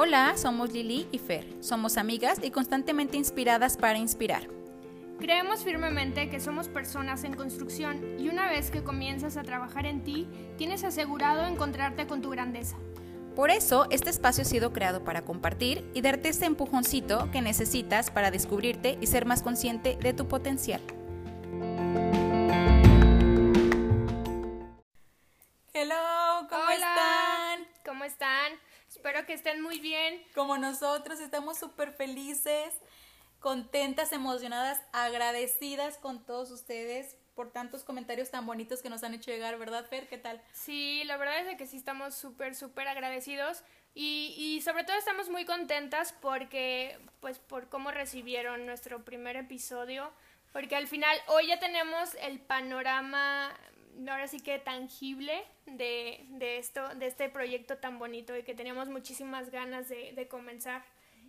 Hola, somos Lili y Fer. Somos amigas y constantemente inspiradas para inspirar. Creemos firmemente que somos personas en construcción y una vez que comienzas a trabajar en ti, tienes asegurado encontrarte con tu grandeza. Por eso, este espacio ha sido creado para compartir y darte ese empujoncito que necesitas para descubrirte y ser más consciente de tu potencial. Que estén muy bien. Como nosotros, estamos súper felices, contentas, emocionadas, agradecidas con todos ustedes por tantos comentarios tan bonitos que nos han hecho llegar, ¿verdad, Fer? ¿Qué tal? Sí, la verdad es que sí estamos súper, súper agradecidos y, y sobre todo estamos muy contentas porque, pues, por cómo recibieron nuestro primer episodio, porque al final hoy ya tenemos el panorama, ahora sí que tangible de, de esto, de este proyecto tan bonito y que teníamos muchísimas ganas de, de comenzar.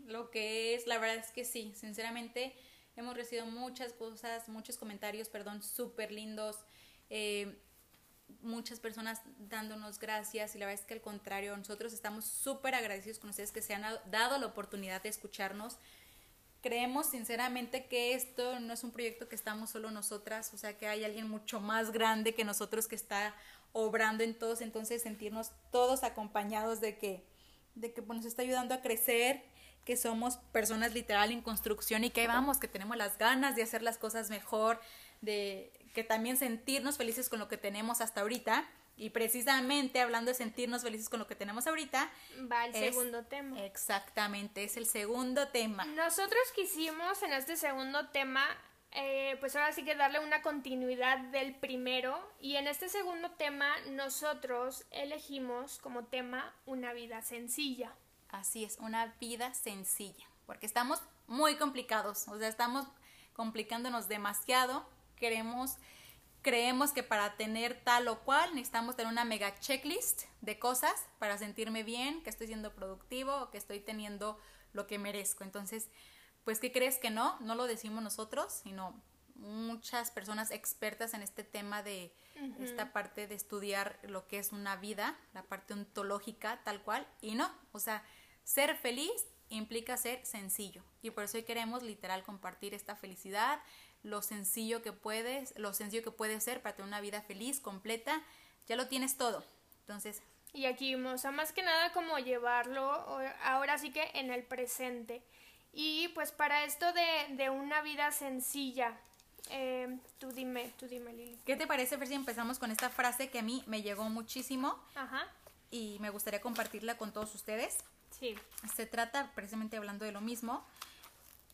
Lo que es, la verdad es que sí, sinceramente hemos recibido muchas cosas, muchos comentarios, perdón, súper lindos, eh, muchas personas dándonos gracias y la verdad es que al contrario, nosotros estamos súper agradecidos con ustedes que se han dado la oportunidad de escucharnos. Creemos sinceramente que esto no es un proyecto que estamos solo nosotras, o sea que hay alguien mucho más grande que nosotros que está obrando en todos, entonces sentirnos todos acompañados de que, de que pues, nos está ayudando a crecer, que somos personas literal en construcción y que ahí vamos, que tenemos las ganas de hacer las cosas mejor, de que también sentirnos felices con lo que tenemos hasta ahorita. Y precisamente hablando de sentirnos felices con lo que tenemos ahorita, Va el es- segundo tema. Exactamente, es el segundo tema. Nosotros quisimos en este segundo tema, eh, pues ahora sí que darle una continuidad del primero y en este segundo tema nosotros elegimos como tema una vida sencilla. Así es, una vida sencilla, porque estamos muy complicados, o sea, estamos complicándonos demasiado, queremos, creemos que para tener tal o cual necesitamos tener una mega checklist de cosas para sentirme bien, que estoy siendo productivo o que estoy teniendo lo que merezco. Entonces, pues, ¿qué crees que no? No lo decimos nosotros, sino muchas personas expertas en este tema de esta parte de estudiar lo que es una vida, la parte ontológica tal cual, y no, o sea, ser feliz implica ser sencillo y por eso hoy queremos literal compartir esta felicidad, lo sencillo que puedes, lo sencillo que puede ser para tener una vida feliz, completa, ya lo tienes todo. Entonces, Y aquí, o sea, más que nada como llevarlo ahora sí que en el presente. Y pues para esto de, de una vida sencilla, eh, tú dime, tú dime, Lili. ¿qué te parece ver si empezamos con esta frase que a mí me llegó muchísimo Ajá, y me gustaría compartirla con todos ustedes? sí. se trata precisamente hablando de lo mismo.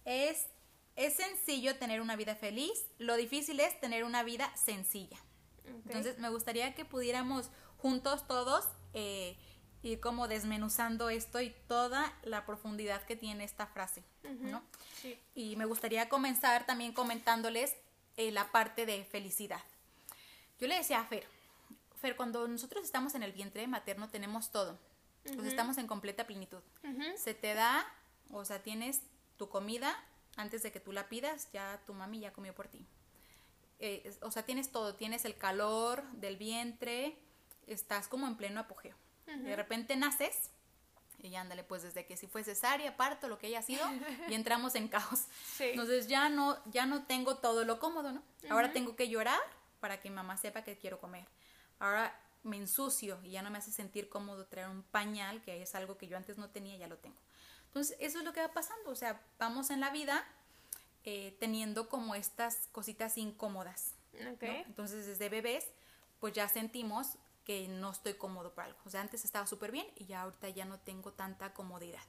Es, es sencillo tener una vida feliz, lo difícil es tener una vida sencilla. Entonces me gustaría que pudiéramos juntos todos eh, ir como desmenuzando esto y toda la profundidad que tiene esta frase, ¿no? Sí. Y me gustaría comenzar también comentándoles eh, la parte de felicidad. Yo le decía a Fer, Fer, cuando nosotros estamos en el vientre materno tenemos todo, pues estamos en completa plenitud. Se te da, o sea, tienes tu comida antes de que tú la pidas, ya tu mami ya comió por ti. Eh, o sea, tienes todo, tienes el calor del vientre, estás como en pleno apogeo. De repente naces y ándale, pues desde que si fue cesárea, parto, lo que haya sido, y entramos en caos. Sí. Entonces ya no, ya no tengo todo lo cómodo, ¿no? Ahora tengo que llorar para que mamá sepa que quiero comer. Ahora me ensucio y ya no me hace sentir cómodo traer un pañal, que es algo que yo antes no tenía, ya lo tengo. Entonces, eso es lo que va pasando. O sea, vamos en la vida eh, teniendo como estas cositas incómodas. Ok. ¿no? Entonces, desde bebés, pues ya sentimos que no estoy cómodo para algo. O sea, antes estaba súper bien y ya ahorita ya no tengo tanta comodidad.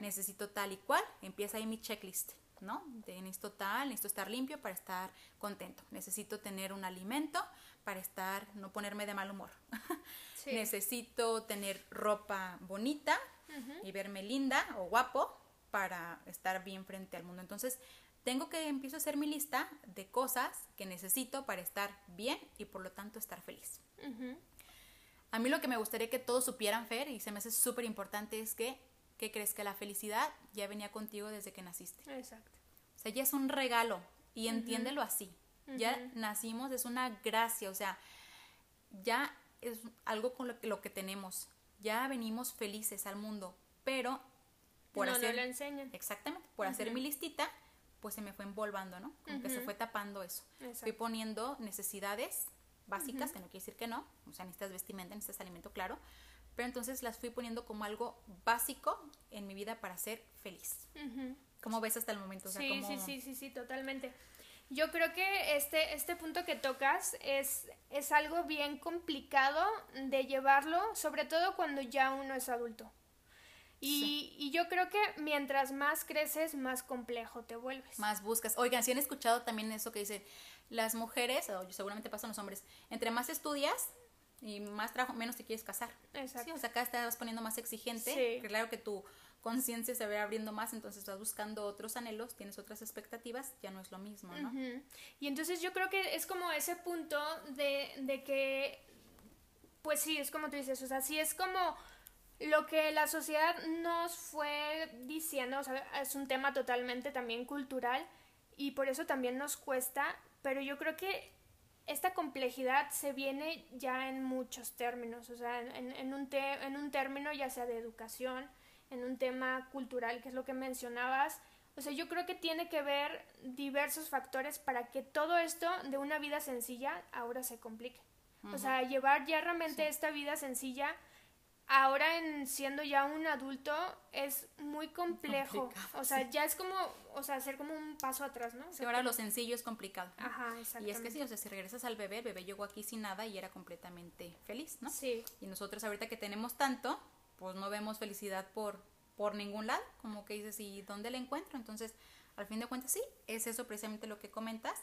Necesito tal y cual. Empieza ahí mi checklist, ¿no? De necesito tal, necesito estar limpio para estar contento. Necesito tener un alimento para estar, no ponerme de mal humor. Sí. Necesito tener ropa bonita y verme linda o guapo para estar bien frente al mundo. Entonces, tengo que empiezo a hacer mi lista de cosas que necesito para estar bien y por lo tanto estar feliz. A mí lo que me gustaría que todos supieran, Fer, y se me hace súper importante, es que, ¿qué crees? Que la felicidad ya venía contigo desde que naciste. Exacto. O sea, ya es un regalo y entiéndelo así. Ya nacimos, es una gracia, o sea, ya es algo con lo que, lo que tenemos. Ya venimos felices al mundo, pero por no, hacer... no lo enseñan. Exactamente, por hacer mi listita, pues se me fue envolvando, ¿no? Como que se fue tapando eso. Fui poniendo necesidades básicas, que no quiere decir que no, o sea, necesitas vestimenta, necesitas alimento, claro, pero entonces las fui poniendo como algo básico en mi vida para ser feliz. ¿Cómo ves hasta el momento? O sea, sí, como- sí, sí, sí, sí, totalmente. Yo creo que este, este punto que tocas es, es algo bien complicado de llevarlo, sobre todo cuando ya uno es adulto. Y, y yo creo que mientras más creces, más complejo te vuelves. más buscas. Oigan, si han escuchado también eso que dicen las mujeres, o seguramente pasan los hombres, entre más estudias y más trabajo, menos te quieres casar. Exacto. Sí, o sea, acá estás poniendo más exigente. Sí. Claro que tu conciencia se va abriendo más, entonces estás buscando otros anhelos, tienes otras expectativas, ya no es lo mismo, ¿no? Y entonces yo creo que es como ese punto de, de que, pues sí, es como tú dices, o sea, sí es como lo que la sociedad nos fue diciendo, o sea, es un tema totalmente también cultural y por eso también nos cuesta, pero yo creo que esta complejidad se viene ya en muchos términos, o sea, en, en un, te- en un término ya sea de educación, en un tema cultural, que es lo que mencionabas. O sea, yo creo que tiene que ver diversos factores para que todo esto de una vida sencilla ahora se complique. O sea, llevar ya realmente esta vida sencilla ahora en siendo ya un adulto es muy complejo. Complicado, o sea, sí. ya es como, o sea, hacer como un paso atrás, ¿no? O Sí, ahora lo sencillo es complicado. ¿no? Ajá, Y exactamente. es que sí, o sea, si regresas al bebé, el bebé llegó aquí sin nada y era completamente feliz, ¿no? Sí. Y nosotros ahorita que tenemos tanto, pues no vemos felicidad por, por ningún lado, como que dices, ¿y dónde la encuentro? Entonces, al fin de cuentas, sí, es eso precisamente lo que comentas.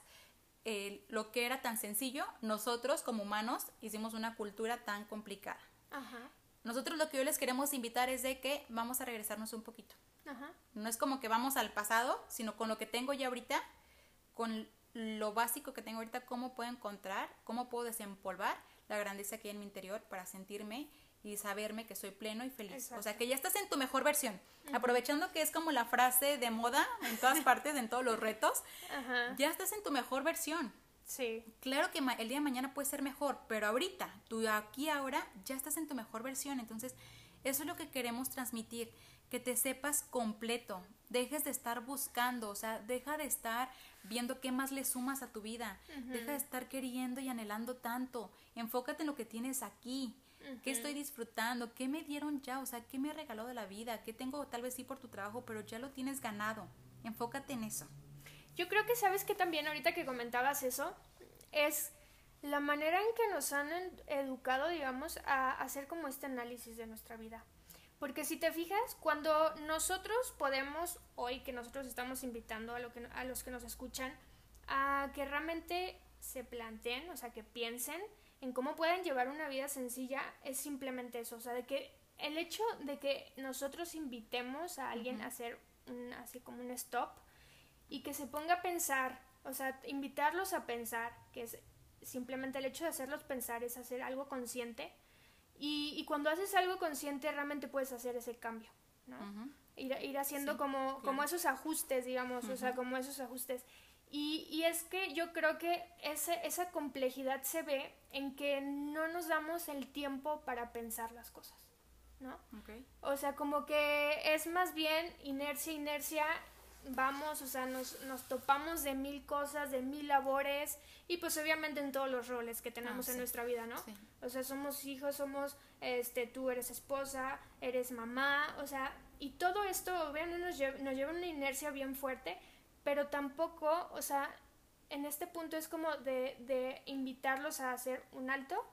Eh, lo que era tan sencillo, nosotros como humanos hicimos una cultura tan complicada. Ajá. Nosotros lo que yo les queremos invitar es de que vamos a regresarnos un poquito. Ajá. No es como que vamos al pasado, sino con lo que tengo ya ahorita, con lo básico que tengo ahorita, cómo puedo encontrar, cómo puedo desempolvar la grandeza que hay en mi interior para sentirme y saberme que soy pleno y feliz. Exacto. O sea, que ya estás en tu mejor versión. Aprovechando que es como la frase de moda en todas partes, en todos los retos, ya estás en tu mejor versión. Sí. Claro que el día de mañana puede ser mejor, pero ahorita, tú aquí ahora, ya estás en tu mejor versión. Entonces, eso es lo que queremos transmitir, que te sepas completo, dejes de estar buscando, o sea, deja de estar viendo qué más le sumas a tu vida, deja de estar queriendo y anhelando tanto, enfócate en lo que tienes aquí. ¿Qué estoy disfrutando? ¿Qué me dieron ya? O sea, ¿qué me regaló de la vida? ¿Qué tengo tal vez sí por tu trabajo, pero ya lo tienes ganado? Enfócate en eso. Yo creo que sabes que también ahorita que comentabas eso es la manera en que nos han educado, digamos, a hacer como este análisis de nuestra vida. Porque si te fijas, cuando nosotros podemos, hoy que nosotros estamos invitando a, lo que, a los que nos escuchan, a que realmente se planteen, o sea, que piensen en cómo pueden llevar una vida sencilla, es simplemente eso, o sea, de que el hecho de que nosotros invitemos a alguien a hacer un, así como un stop, y que se ponga a pensar, o sea, invitarlos a pensar, que es simplemente el hecho de hacerlos pensar es hacer algo consciente y, y cuando haces algo consciente realmente puedes hacer ese cambio, ¿no? Ujú. Ir, ir haciendo Sí, como, como claro. esos ajustes, digamos, o sea, como esos ajustes. Y, y es que yo creo que ese, esa complejidad se ve en que no nos damos el tiempo para pensar las cosas, ¿no? Ok. O sea, como que es más bien inercia, inercia, vamos, o sea, nos, nos topamos de mil cosas, de mil labores y pues obviamente en todos los roles que tenemos Ah, en sí. nuestra vida, ¿no? Sí. O sea, somos hijos, somos, este, tú eres esposa, eres mamá, o sea, y todo esto obviamente nos lleva, nos lleva una inercia bien fuerte, pero tampoco, o sea, en este punto es como de, de invitarlos a hacer un alto,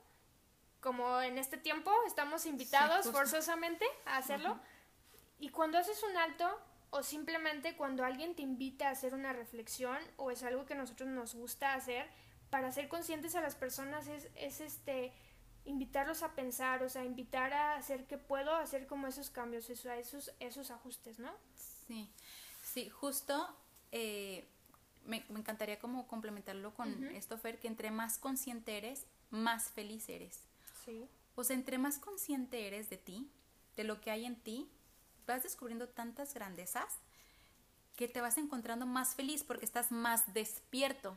como en este tiempo estamos invitados justo. forzosamente a hacerlo, y cuando haces un alto, o simplemente cuando alguien te invita a hacer una reflexión, o es algo que nosotros nos gusta hacer, para ser conscientes a las personas es, es este invitarlos a pensar, o sea, invitar a hacer que puedo hacer como esos cambios, eso, esos, esos ajustes, ¿no? Sí, sí, justo eh, me, me encantaría como complementarlo con Ujú. esto, Fer, que entre más consciente eres, más feliz eres. Sí. O sea, entre más consciente eres de ti, de lo que hay en ti, vas descubriendo tantas grandezas que te vas encontrando más feliz porque estás más despierto.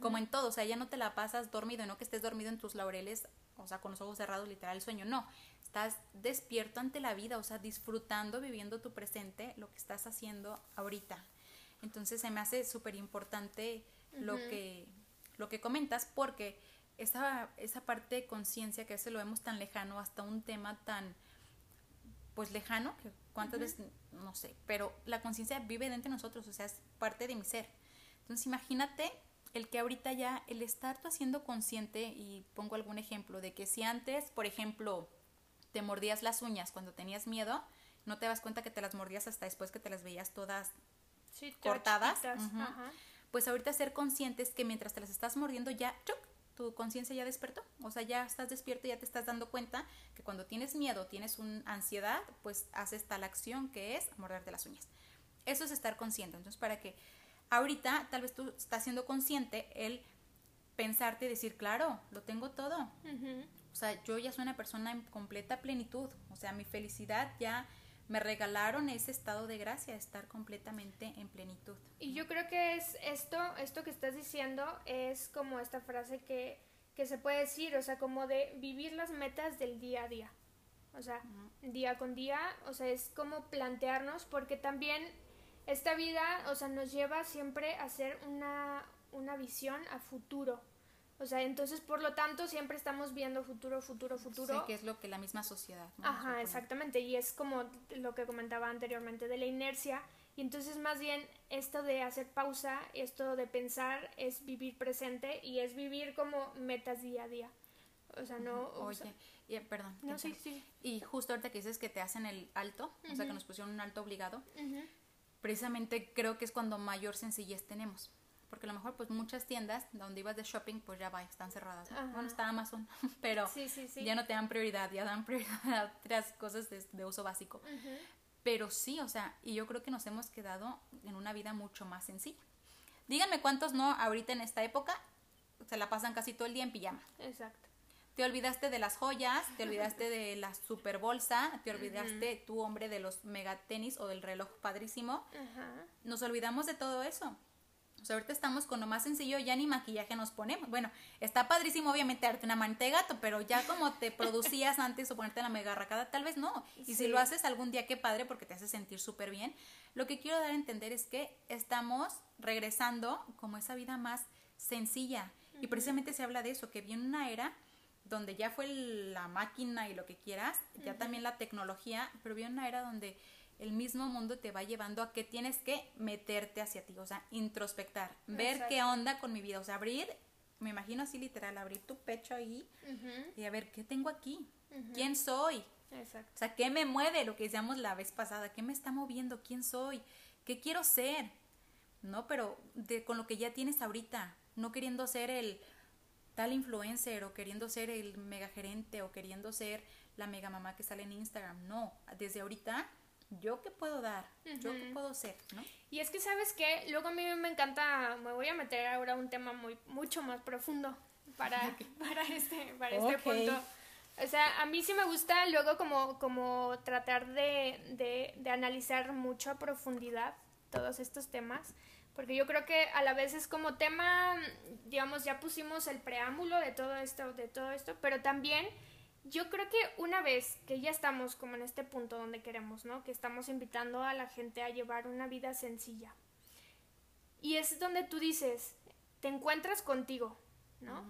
Como en todo, o sea, ya no te la pasas dormido, no que estés dormido en tus laureles, o sea, con los ojos cerrados, literal, el sueño, no. estás despierto ante la vida, o sea, disfrutando, viviendo tu presente, lo que estás haciendo ahorita. Entonces se me hace súper importante lo, que, lo que comentas porque esa, esa parte de conciencia que a veces lo vemos tan lejano hasta un tema tan pues lejano, que cuántas veces, no sé, pero la conciencia vive dentro de nosotros, o sea, es parte de mi ser. Entonces imagínate el que ahorita ya, el estar tú haciendo consciente, y pongo algún ejemplo, de que si antes, por ejemplo, te mordías las uñas cuando tenías miedo, no te das cuenta que te las mordías hasta después que te las veías todas cortadas. Pues ahorita ser conscientes que mientras te las estás mordiendo ya, tu conciencia ya despertó. O sea, ya estás despierto, ya te estás dando cuenta que cuando tienes miedo, tienes una ansiedad, pues haces tal acción que es morderte las uñas. Eso es estar consciente. Entonces, para que ahorita tal vez tú estás siendo consciente el pensarte y decir, claro, lo tengo todo. O sea, yo ya soy una persona en completa plenitud. O sea, mi felicidad ya me regalaron ese estado de gracia, estar completamente en plenitud. Y yo creo que es esto, esto que estás diciendo es como esta frase que, que se puede decir, o sea, como de vivir las metas del día a día. O sea, día con día, o sea, es como plantearnos, porque también esta vida, o sea, nos lleva siempre a hacer una, una visión a futuro. O sea, entonces, por lo tanto, siempre estamos viendo futuro, futuro, futuro. Sí, que es lo que la misma sociedad. Ajá, exactamente. Y es como lo que comentaba anteriormente de la inercia. Y entonces, más bien, esto de hacer pausa, esto de pensar, es vivir presente y es vivir como metas día a día. O sea, no. Oye, perdón. No, sí, sí. Y justo ahorita que dices que te hacen el alto, o sea, que nos pusieron un alto obligado, precisamente creo que es cuando mayor sencillez tenemos porque a lo mejor pues muchas tiendas donde ibas de shopping pues ya va, están cerradas. Bueno, está Amazon, pero ya no te dan prioridad, ya dan prioridad a otras cosas de, uso básico. Pero sí, o sea, y yo creo que nos hemos quedado en una vida mucho más sencilla. Díganme cuántos no ahorita en esta época se la pasan casi todo el día en pijama. Exacto. Te olvidaste de las joyas, te olvidaste de la super bolsa, te olvidaste tu hombre de los mega tenis o del reloj padrísimo. Nos olvidamos de todo eso. Sea, ahorita estamos con lo más sencillo, ya ni maquillaje nos ponemos. Bueno, está padrísimo obviamente darte una manita de gato, pero ya como te producías antes o ponerte la mega racada, tal vez no. Y si lo haces algún día, qué padre, porque te hace sentir súper bien. Lo que quiero dar a entender es que estamos regresando como esa vida más sencilla. Y precisamente se habla de eso, que viene una era donde ya fue la máquina y lo que quieras, ya también la tecnología, pero viene una era donde el mismo mundo te va llevando a que tienes que meterte hacia ti, o sea, introspectar, ver qué onda con mi vida, o sea, abrir, me imagino así literal, abrir tu pecho ahí y a ver qué tengo aquí, quién soy, Exacto. o sea, qué me mueve, lo que decíamos la vez pasada, qué me está moviendo, quién soy, qué quiero ser, ¿no? Pero de, con lo que ya tienes ahorita, no queriendo ser el tal influencer o queriendo ser el mega gerente o queriendo ser la mega mamá que sale en Instagram, no, desde ahorita yo qué puedo dar, yo qué puedo ser, ¿no? Y es que sabes que luego a mí me encanta, me voy a meter ahora un tema muy mucho más profundo para, para este para este punto. O sea, a mí sí me gusta luego como, como tratar de, de, de analizar mucho a profundidad todos estos temas, porque yo creo que a la vez es como tema, digamos, ya pusimos el preámbulo de todo esto, de todo esto, pero también yo creo que una vez que ya estamos como en este punto donde queremos, ¿no? Que estamos invitando a la gente a llevar una vida sencilla. Y es donde tú dices, te encuentras contigo, ¿no?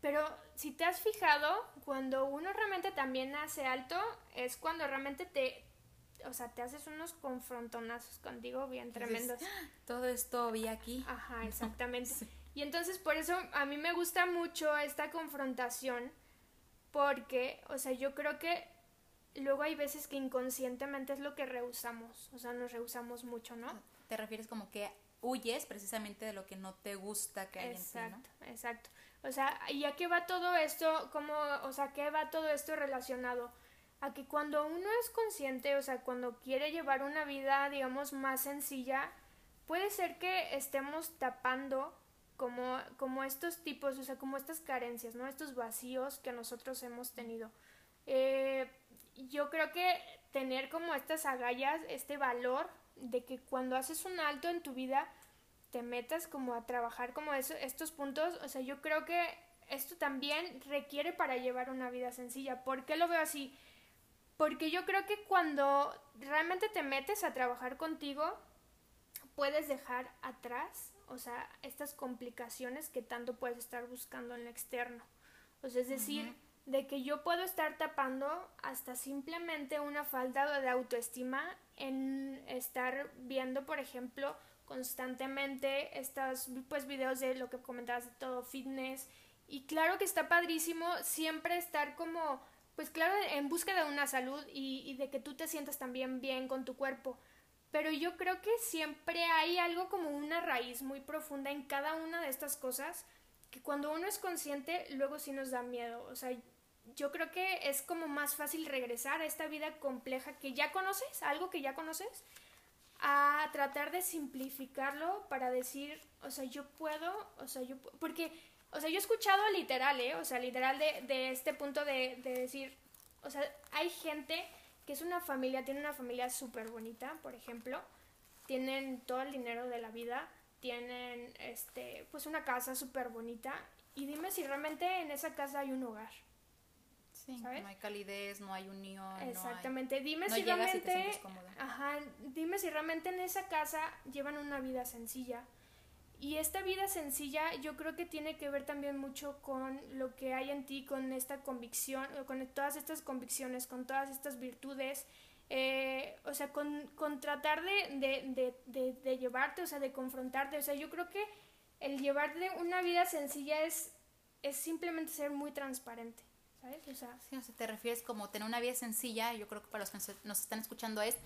Pero si te has fijado, cuando uno realmente también hace alto, es cuando realmente te, o sea, te haces unos confrontonazos contigo bien tremendos. Ah, todo esto vi aquí. Ajá, exactamente. Y entonces por eso a mí me gusta mucho esta confrontación porque, o sea, yo creo que luego hay veces que inconscientemente es lo que rehusamos, o sea, nos rehusamos mucho, ¿no? Te refieres como que huyes precisamente de lo que no te gusta que hay exacto, en ti, ¿no? Exacto. O sea, ¿y a qué va todo esto? ¿Cómo, o sea, qué va todo esto relacionado? A que cuando uno es consciente, o sea, cuando quiere llevar una vida, digamos, más sencilla, puede ser que estemos tapando como, como estos tipos, o sea, como estas carencias, ¿no? Estos vacíos que nosotros hemos tenido. Eh, yo creo que tener como estas agallas, este valor de que cuando haces un alto en tu vida, te metas como a trabajar como eso, estos puntos, o sea, yo creo que esto también requiere para llevar una vida sencilla. ¿Por qué lo veo así? Porque yo creo que cuando realmente te metes a trabajar contigo, puedes dejar atrás, o sea, estas complicaciones que tanto puedes estar buscando en el externo. O sea, es decir, de que yo puedo estar tapando hasta simplemente una falta de autoestima en estar viendo, por ejemplo, constantemente estos pues videos de lo que comentabas de todo fitness. Y claro que está padrísimo siempre estar como pues claro en búsqueda de una salud y, y de que tú te sientas también bien con tu cuerpo pero yo creo que siempre hay algo como una raíz muy profunda en cada una de estas cosas que cuando uno es consciente luego sí nos da miedo o sea yo creo que es como más fácil regresar a esta vida compleja que ya conoces, algo que ya conoces, a tratar de simplificarlo para decir, o sea, yo puedo, o sea, yo, porque, o sea, yo he escuchado literal, ¿eh? O sea, literal de, de este punto de, de decir, o sea, hay gente que es una familia, tiene una familia súper bonita, por ejemplo, tienen todo el dinero de la vida, tienen, este, pues una casa súper bonita, y dime si realmente en esa casa hay un hogar. No hay calidez, no hay unión. Exactamente. dime si realmente. ajá, dime si realmente en esa casa llevan una vida sencilla. Y esta vida sencilla yo creo que tiene que ver también mucho con lo que hay en ti, con esta convicción, con todas estas convicciones, con todas estas virtudes, eh, o sea, con, con tratar de, de, de, de, llevarte, o sea, de confrontarte. O sea, yo creo que el llevarte una vida sencilla es, es simplemente ser muy transparente. ¿sabes? O sea, sí, o te refieres como tener una vida sencilla, yo creo que para los que nos están escuchando es,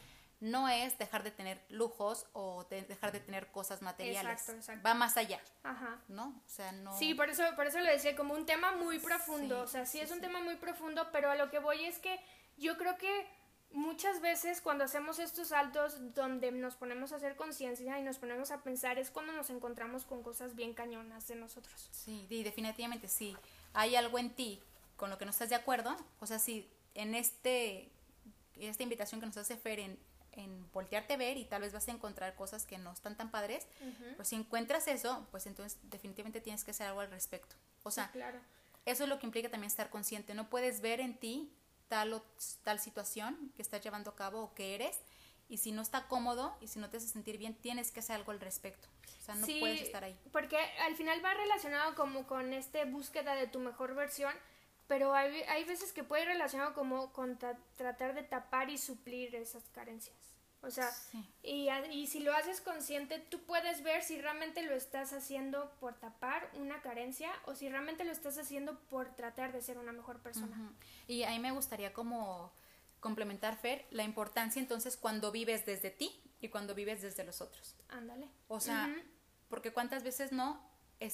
no es dejar de tener lujos o dejar de tener cosas materiales. Exacto, exacto. Va más allá. Ajá. ¿No? O sea, no. Sí, por eso, por eso lo decía, como un tema muy profundo. o sea, sí, es un tema muy profundo, pero a lo que voy es que yo creo que muchas veces cuando hacemos estos saltos donde nos ponemos a hacer conciencia y nos ponemos a pensar es cuando nos encontramos con cosas bien cañonas de nosotros. Sí, definitivamente sí. Hay algo en ti con lo que no estás de acuerdo, o sea, si en este, esta invitación que nos hace Fer en, en voltearte a ver y tal vez vas a encontrar cosas que no están tan padres, pues si encuentras eso, pues entonces definitivamente tienes que hacer algo al respecto. O sea, claro. eso es lo que implica también estar consciente. No puedes ver en ti tal o tal situación que estás llevando a cabo o que eres y si no está cómodo y si no te hace sentir bien, tienes que hacer algo al respecto. O sea, no puedes estar ahí. Porque al final va relacionado como con esta búsqueda de tu mejor versión pero hay, hay veces que puede ir relacionado como con tratar de tapar y suplir esas carencias. O sea, y, y si lo haces consciente, tú puedes ver si realmente lo estás haciendo por tapar una carencia o si realmente lo estás haciendo por tratar de ser una mejor persona. Y ahí me gustaría como complementar, Fer, la importancia entonces cuando vives desde ti y cuando vives desde los otros. Ándale. O sea, porque cuántas veces no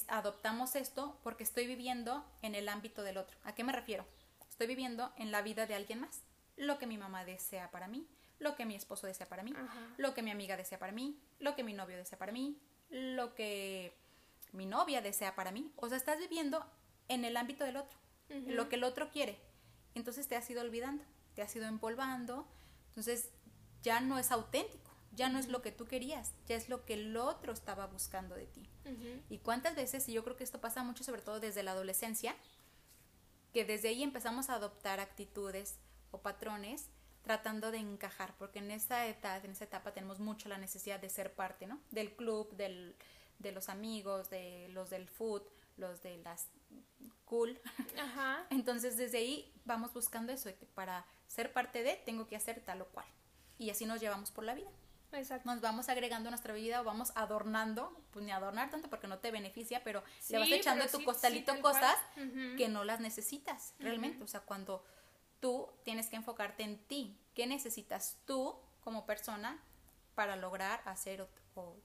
adoptamos esto porque estoy viviendo en el ámbito del otro. ¿A qué me refiero? Estoy viviendo en la vida de alguien más. Lo que mi mamá desea para mí, lo que mi esposo desea para mí, lo que mi amiga desea para mí, lo que mi novio desea para mí, lo que mi novia desea para mí. O sea, estás viviendo en el ámbito del otro, lo que el otro quiere. Entonces te has ido olvidando, te has ido empolvando, entonces ya no es auténtico ya no es lo que tú querías, ya es lo que el otro estaba buscando de ti. Y cuántas veces, y yo creo que esto pasa mucho sobre todo desde la adolescencia, que desde ahí empezamos a adoptar actitudes o patrones tratando de encajar, porque en esa etapa, en esa etapa tenemos mucho la necesidad de ser parte, ¿no? Del club, del, de los amigos, de los del food, los de las cool. Ajá. Entonces desde ahí vamos buscando eso, para ser parte de tengo que hacer tal o cual. Y así nos llevamos por la vida. Nos vamos agregando a nuestra vida o vamos adornando, pues ni adornar tanto porque no te beneficia, pero le vas echando a tu costalito cosas que no las necesitas realmente. O sea, cuando tú tienes que enfocarte en ti, ¿qué necesitas tú como persona para lograr hacer o,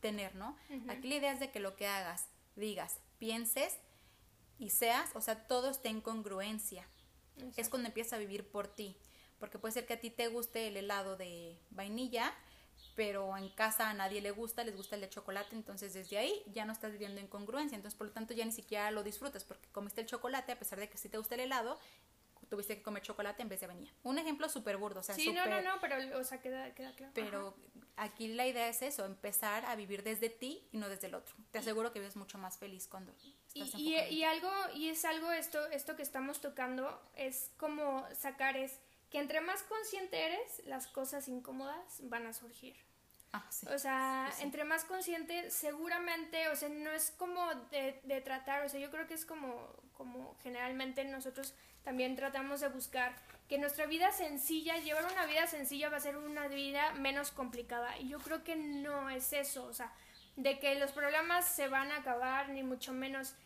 tener, ¿no? Aquí la idea es de que lo que hagas, digas, pienses y seas, o sea, todo esté en congruencia. Es cuando empiezas a vivir por ti. Porque puede ser que a ti te guste el helado de vainilla, pero en casa a nadie le gusta, les gusta el de chocolate, entonces desde ahí ya no estás viviendo en congruencia, entonces por lo tanto ya ni siquiera lo disfrutas porque comiste el chocolate a pesar de que sí te gusta el helado, tuviste que comer chocolate en vez de vainilla. Un ejemplo súper burdo, o sea, Sí, no, no, no, pero, o sea, queda, queda claro. Pero aquí la idea es eso, empezar a vivir desde ti y no desde el otro. Te aseguro que vives mucho más feliz cuando estás y, y, y, algo, y es algo, esto, esto que estamos tocando, es como sacar es que entre más consciente eres, las cosas incómodas van a surgir. Ah, sí. O sea, entre más consciente, seguramente, o sea, no es como de, de, tratar, o sea, yo creo que es como, como generalmente nosotros también tratamos de buscar que nuestra vida sencilla, llevar una vida sencilla va a ser una vida menos complicada. Y yo creo que no es eso, o sea, de que los problemas se van a acabar, ni mucho menos.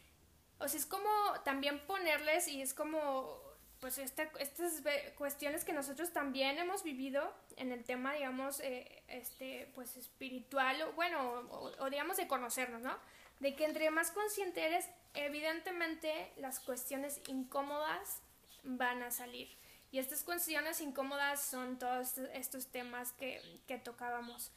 O sea, es como también ponerles y es como pues esta, estas cuestiones que nosotros también hemos vivido en el tema, digamos, eh, este, pues espiritual, o bueno, o, o, digamos de conocernos, ¿no? De que entre más consciente eres, evidentemente las cuestiones incómodas van a salir. Y estas cuestiones incómodas son todos estos temas que, que tocábamos.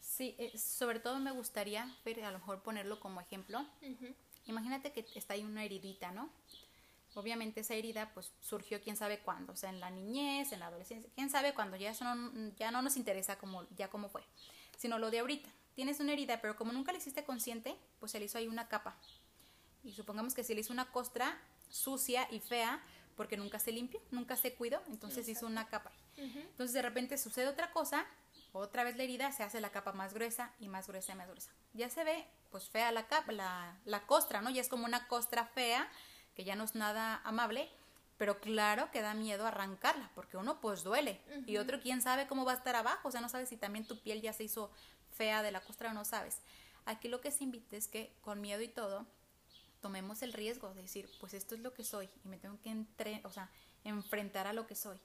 Sí, eh, sobre todo me gustaría ver, a lo mejor ponerlo como ejemplo. Uh -huh. Imagínate que está ahí una heridita, ¿no? Obviamente esa herida pues surgió quién sabe cuándo, o sea, en la niñez, en la adolescencia, quién sabe cuándo, ya eso no, ya no nos interesa como, ya cómo fue, sino lo de ahorita. Tienes una herida, pero como nunca la hiciste consciente, pues se le hizo ahí una capa. Y supongamos que se le hizo una costra sucia y fea porque nunca se limpió, nunca se cuidó, entonces Exacto. hizo una capa. Uh -huh. Entonces de repente sucede otra cosa, otra vez la herida, se hace la capa más gruesa y más gruesa y más gruesa. Ya se ve pues fea la capa, la, la costra, ¿no? Ya es como una costra fea que ya no es nada amable, pero claro que da miedo arrancarla, porque uno pues duele, uh -huh. y otro quién sabe cómo va a estar abajo, o sea, no sabes si también tu piel ya se hizo fea de la costra o no sabes. Aquí lo que se invita es que con miedo y todo, tomemos el riesgo de decir, pues esto es lo que soy, y me tengo que entre, o sea, enfrentar a lo que soy.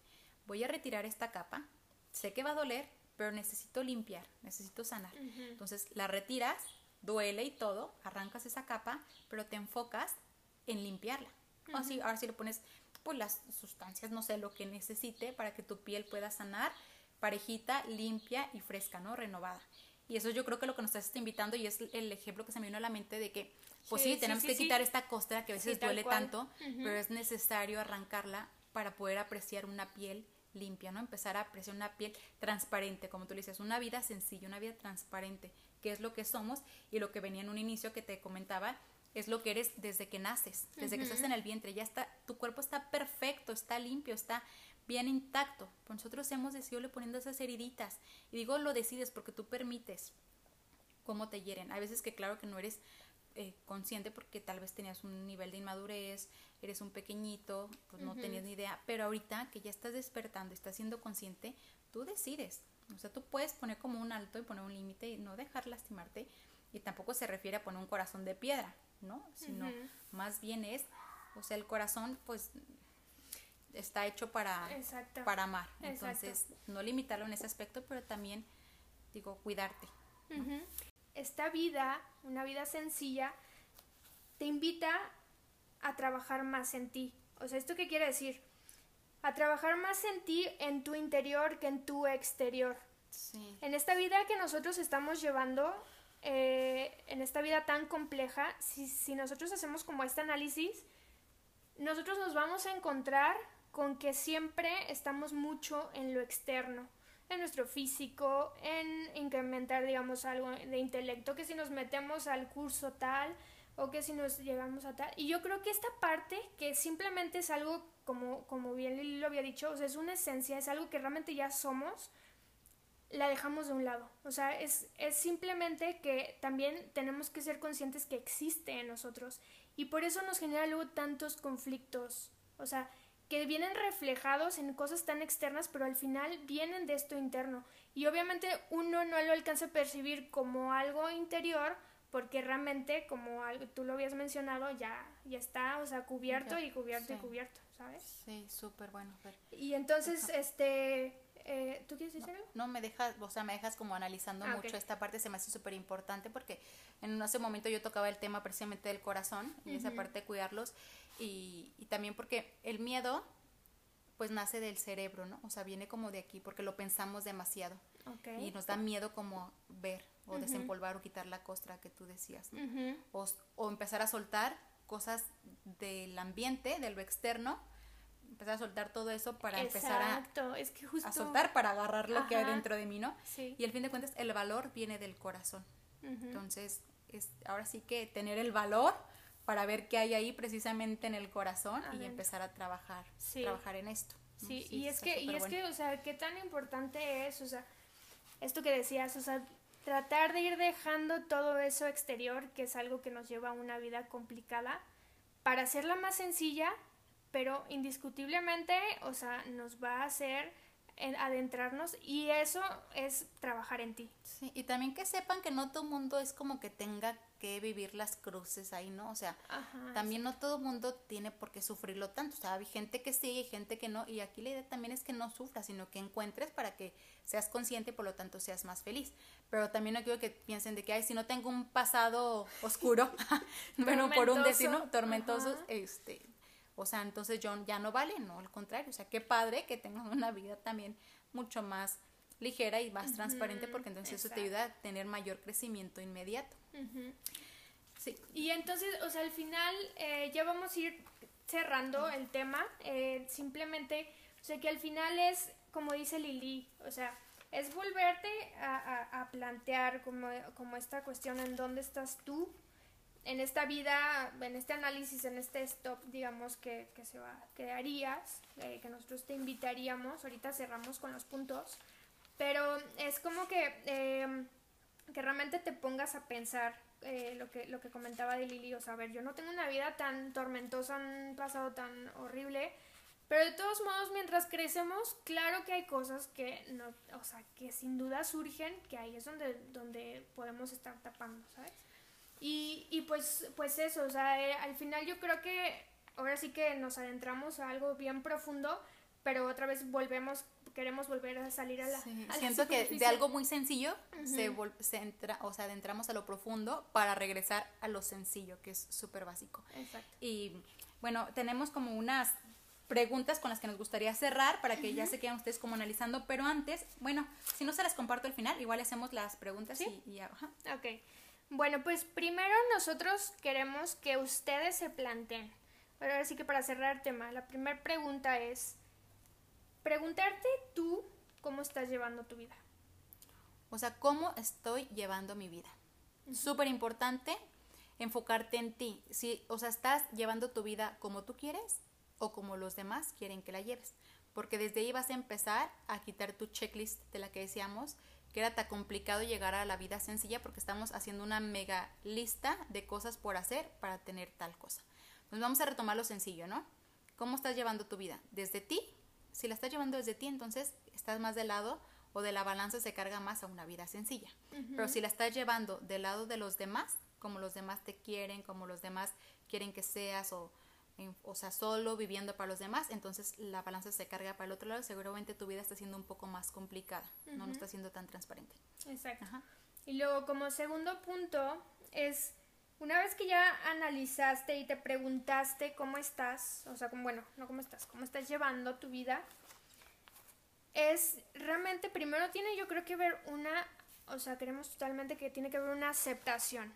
Voy a retirar esta capa, sé que va a doler, pero necesito limpiar, necesito sanar. Uh -huh. Entonces la retiras, duele y todo, arrancas esa capa, pero te enfocas en limpiarla. Uh -huh. Así, ahora sí le pones pues las sustancias, no sé, lo que necesite para que tu piel pueda sanar, parejita, limpia y fresca, ¿no? Renovada. Y eso yo creo que lo que nos estás invitando y es el ejemplo que se me vino a la mente de que, pues sí, sí tenemos sí, que quitar esta costra que a veces duele tanto, uh -huh. pero es necesario arrancarla para poder apreciar una piel limpia, ¿no? Empezar a apreciar una piel transparente, como tú le dices, una vida sencilla, una vida transparente, que es lo que somos y lo que venía en un inicio que te comentaba, es lo que eres desde que naces, desde uh -huh. que estás en el vientre, ya está, tu cuerpo está perfecto, está limpio, está bien intacto. Nosotros hemos decidido le poniendo esas heriditas. Y digo, lo decides porque tú permites cómo te hieren. Hay veces que claro que no eres eh, consciente porque tal vez tenías un nivel de inmadurez, eres un pequeñito, pues no uh -huh. tenías ni idea, pero ahorita que ya estás despertando, estás siendo consciente, tú decides. O sea, tú puedes poner como un alto y poner un límite y no dejar lastimarte. Y tampoco se refiere a poner un corazón de piedra, ¿no? Sino uh -huh. más bien es, o sea, el corazón pues está hecho para, Exacto. para amar. Entonces, Exacto. no limitarlo en ese aspecto, pero también, digo, cuidarte. Uh -huh. Esta vida, una vida sencilla, te invita a trabajar más en ti. O sea, ¿esto qué quiere decir? A trabajar más en ti, en tu interior, que en tu exterior. Sí. En esta vida que nosotros estamos llevando, eh, en esta vida tan compleja, si, si nosotros hacemos como este análisis, nosotros nos vamos a encontrar con que siempre estamos mucho en lo externo, en nuestro físico, en incrementar, digamos, algo de intelecto, que si nos metemos al curso tal o que si nos llegamos a tal. Y yo creo que esta parte, que simplemente es algo, como, como bien lo había dicho, o sea, es una esencia, es algo que realmente ya somos, la dejamos de un lado. O sea, es, es simplemente que también tenemos que ser conscientes que existe en nosotros. Y por eso nos genera luego tantos conflictos. O sea, que vienen reflejados en cosas tan externas, pero al final vienen de esto interno. Y obviamente uno no lo alcanza a percibir como algo interior, porque realmente, como tú lo habías mencionado, ya, ya está, o sea, cubierto y cubierto sí. y cubierto, ¿sabes? Sí, súper bueno. Pero... Y entonces, Ajá. este, eh, ¿tú quieres decir no, algo? No, me dejas, o sea, me dejas como analizando ah, mucho okay. esta parte, se me hace súper importante porque en ese momento yo tocaba el tema precisamente del corazón y uh -huh. esa parte de cuidarlos y, y también porque el miedo pues nace del cerebro, ¿no? O sea, viene como de aquí porque lo pensamos demasiado. Okay. Y nos da miedo como ver o uh -huh. desempolvar o quitar la costra que tú decías. ¿no? Uh -huh. o, o, empezar a soltar cosas del ambiente, de lo externo, Empezar a soltar todo eso para empezar a, es que justo... a soltar para agarrar lo que hay dentro de mí, ¿no? Sí. Y al fin de cuentas el valor viene del corazón. Entonces, es, ahora sí que tener el valor para ver qué hay ahí precisamente en el corazón y empezar a trabajar, trabajar en esto. Sí, y es que, y es que, o sea, qué tan importante es, o sea, esto que decías, o sea, tratar de ir dejando todo eso exterior, que es algo que nos lleva a una vida complicada, para hacerla más sencilla, pero indiscutiblemente, o sea, nos va a hacer adentrarnos y eso es trabajar en ti. Sí, y también que sepan que no todo mundo es como que tenga que vivir las cruces ahí, ¿no? O sea, también no todo mundo tiene por qué sufrirlo tanto. O sea, hay gente que sí y gente que no. Y aquí la idea también es que no sufras, sino que encuentres para que seas consciente y por lo tanto seas más feliz. Pero también no quiero que piensen de que, ay, si no tengo un pasado oscuro, bueno, por un destino tormentoso, este, o sea, entonces ya no vale, no, al contrario. O sea, qué padre que tengas una vida también mucho más ligera y más transparente porque entonces eso te ayuda a tener mayor crecimiento inmediato. Sí. Y entonces, o sea, al final eh, ya vamos a ir cerrando el tema. Eh, simplemente, o sea, que al final es, como dice Lili, o sea, es volverte a, plantear como, como esta cuestión en dónde estás tú en esta vida, en este análisis, en este stop, digamos, que, que se va, que harías, eh, que nosotros te invitaríamos, ahorita cerramos con los puntos, pero es como que, em, que realmente te pongas a pensar eh, lo, que, lo que comentaba de Lili, o sea, a ver, yo no tengo una vida tan tormentosa, un pasado tan horrible, pero de todos modos, mientras crecemos, claro que hay cosas que no, o sea, que sin duda surgen, que ahí es donde, donde podemos estar tapando, ¿sabes? Y, y pues, pues eso, o sea, eh, al final yo creo que ahora sí que nos adentramos a algo bien profundo, pero otra vez volvemos, queremos volver a salir a la... siento que de algo muy sencillo se, se entra, o sea, adentramos a lo profundo para regresar a lo sencillo, que es súper básico. Exacto. Y bueno, tenemos como unas preguntas con las que nos gustaría cerrar para que ya se queden ustedes como analizando, pero antes, bueno, si no se las comparto al final, igual hacemos las preguntas y, y ajá. Ok. Bueno, pues primero nosotros queremos que ustedes se planteen. Ahora sí que para cerrar el tema, la primera pregunta es preguntarte tú cómo estás llevando tu vida. O sea, ¿cómo estoy llevando mi vida? Súper importante enfocarte en ti. Si, o sea, estás llevando tu vida como tú quieres o como los demás quieren que la lleves. Porque desde ahí vas a empezar a quitar tu checklist de la que decíamos que era tan complicado llegar a la vida sencilla porque estamos haciendo una mega lista de cosas por hacer para tener tal cosa. Pues vamos a retomar lo sencillo, ¿no? ¿Cómo estás llevando tu vida? Desde ti. Si la estás llevando desde ti, entonces estás más del lado o de la balanza se carga más a una vida sencilla. Pero si la estás llevando del lado de los demás, como los demás te quieren, como los demás quieren que seas o o sea, solo viviendo para los demás, entonces la balanza se carga para el otro lado, seguramente tu vida está siendo un poco más complicada, no, no está siendo tan transparente. Exacto. Y luego como segundo punto es, una vez que ya analizaste y te preguntaste cómo estás, o sea, como, bueno, no cómo estás, cómo estás llevando tu vida, es realmente primero tiene yo creo que ver una, o sea, queremos totalmente que tiene que haber una aceptación.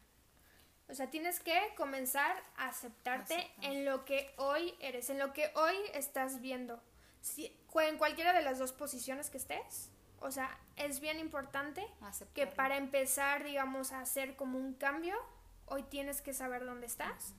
O sea, tienes que comenzar a aceptarte en lo que hoy eres, en lo que hoy estás viendo. Si, en cualquiera de las dos posiciones que estés. O sea, es bien importante que para empezar, digamos, a hacer como un cambio, hoy tienes que saber dónde estás.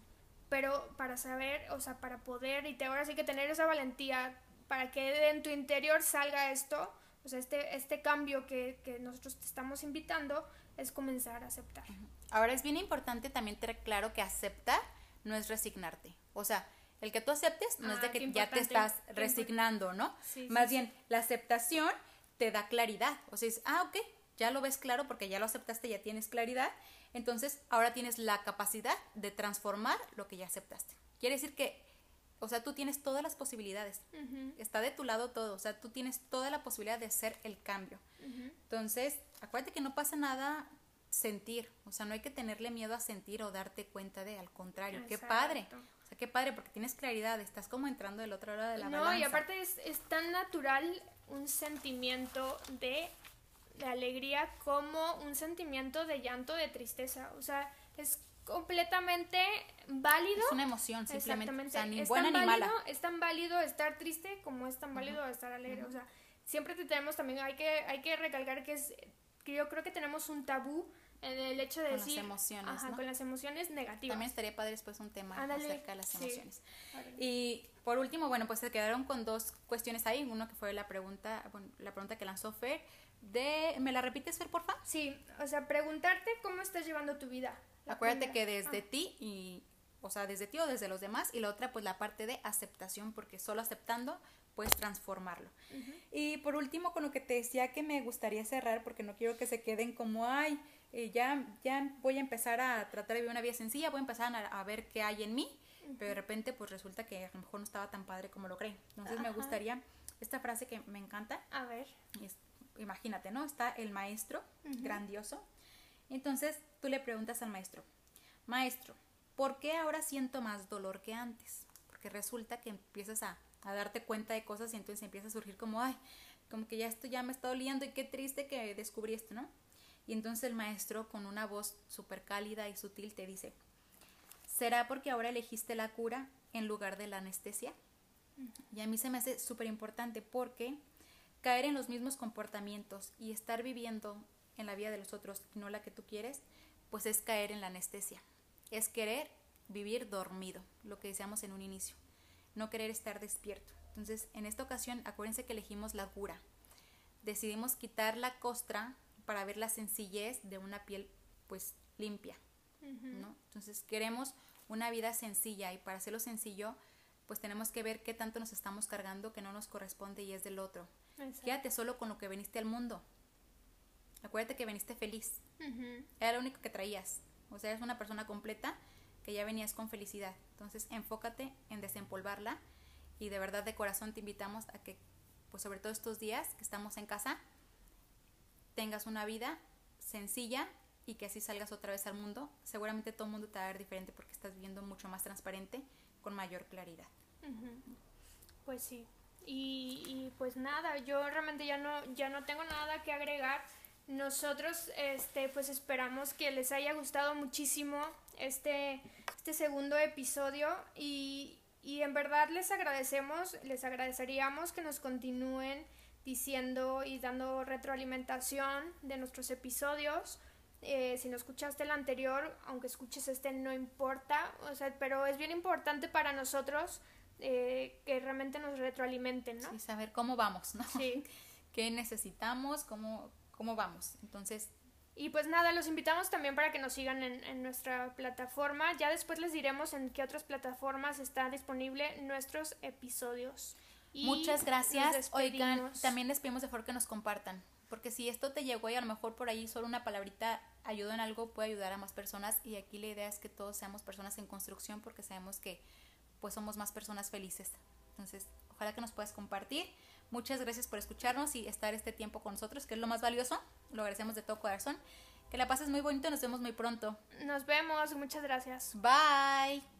Pero para saber, o sea, para poder, y te, ahora sí que tener esa valentía para que en tu interior salga esto, o sea, este, este cambio que, que nosotros te estamos invitando, es comenzar a aceptar. Ahora es bien importante también tener claro que aceptar no es resignarte. O sea, el que tú aceptes no es de ah, que ya te estás resignando, ¿no? Más bien, la aceptación te da claridad. O sea, es, ah, ok, ya lo ves claro porque ya lo aceptaste, ya tienes claridad. Entonces, ahora tienes la capacidad de transformar lo que ya aceptaste. Quiere decir que, o sea, tú tienes todas las posibilidades. Está de tu lado todo. O sea, tú tienes toda la posibilidad de hacer el cambio. Entonces, acuérdate que no pasa nada sentir, o sea, no hay que tenerle miedo a sentir o darte cuenta de, al contrario, qué padre, o sea, qué padre, porque tienes claridad, estás como entrando del otro lado de la no, No, y aparte es, es, tan natural un sentimiento de, de, alegría como un sentimiento de llanto, de tristeza, o sea, es completamente válido. Es una emoción, simplemente. O sea, ni es buena tan ni válido, mala. Es tan válido estar triste como es tan válido estar alegre. O sea, siempre te tenemos también, hay que, hay que recalcar que es, que yo creo que tenemos un tabú el hecho de Con decir. las emociones. Ajá, ¿no? con las emociones negativas. También estaría padre después un tema Ándale, acerca de las emociones. Y por último, bueno, pues se quedaron con dos cuestiones ahí. Uno que fue la pregunta, bueno, la pregunta que lanzó Fer. De, ¿Me la repites, Fer, porfa? Sí, o sea, preguntarte cómo estás llevando tu vida. Acuérdate primera. que desde Ah, ti y, o sea, desde ti o desde los demás. Y la otra, pues la parte de aceptación, porque solo aceptando puedes transformarlo. Y por último, con lo que te decía que me gustaría cerrar, porque no quiero que se queden como, ay, eh, ya, ya voy a empezar a tratar de vivir una vida sencilla, voy a empezar a, a ver qué hay en mí, pero de repente pues resulta que a lo mejor no estaba tan padre como lo creen. Entonces me gustaría, esta frase que me encanta, A ver. es- imagínate, ¿no? Está el maestro, grandioso. Entonces tú le preguntas al maestro, maestro, ¿por qué ahora siento más dolor que antes? Porque resulta que empiezas a, a darte cuenta de cosas y entonces empieza a surgir como, ay, como que ya esto ya me está doliendo y qué triste que descubrí esto, ¿no? Y entonces el maestro con una voz súper cálida y sutil te dice, ¿será porque ahora elegiste la cura en lugar de la anestesia? Y a mí se me hace súper importante porque caer en los mismos comportamientos y estar viviendo en la vida de los otros y no la que tú quieres, pues es caer en la anestesia. Es querer vivir dormido, lo que decíamos en un inicio, no querer estar despierto. Entonces, en esta ocasión, acuérdense que elegimos la cura. Decidimos quitar la costra para ver la sencillez de una piel pues limpia, ¿no? Entonces, queremos una vida sencilla y para hacerlo sencillo, pues tenemos que ver qué tanto nos estamos cargando que no nos corresponde y es del otro. Exacto. Quédate solo con lo que veniste al mundo. Acuérdate que veniste feliz. Era lo único que traías. O sea, eres una persona completa que ya venías con felicidad. Entonces, enfócate en desempolvarla y de verdad de corazón te invitamos a que, pues sobre todo estos días que estamos en casa, tengas una vida sencilla y que así salgas otra vez al mundo. Seguramente todo el mundo te va a ver diferente porque estás viviendo mucho más transparente, con mayor claridad. Pues sí. Y, y pues nada, yo realmente ya no, ya no tengo nada que agregar. Nosotros este pues esperamos que les haya gustado muchísimo este, este segundo episodio y, y en verdad les agradecemos, les agradeceríamos que nos continúen diciendo y dando retroalimentación de nuestros episodios. Eh, si no escuchaste el anterior, aunque escuches este, no importa, o sea, pero es bien importante para nosotros eh, que realmente nos retroalimenten, ¿no? Y saber cómo vamos, ¿no? Sí. ¿Qué necesitamos? ¿Cómo, cómo vamos? Entonces, Y pues nada, los invitamos también para que nos sigan en, en nuestra plataforma. Ya después les diremos en qué otras plataformas está disponible nuestros episodios. Y Muchas gracias. Oigan, también les pedimos de favor que nos compartan. Porque si esto te llegó y a lo mejor por ahí solo una palabrita ayuda en algo, puede ayudar a más personas. Y aquí la idea es que todos seamos personas en construcción porque sabemos que pues somos más personas felices. Entonces, ojalá que nos puedas compartir. Muchas gracias por escucharnos y estar este tiempo con nosotros, que es lo más valioso. Lo agradecemos de todo corazón. Que la pases muy bonito, nos vemos muy pronto. Nos vemos, muchas gracias. Bye.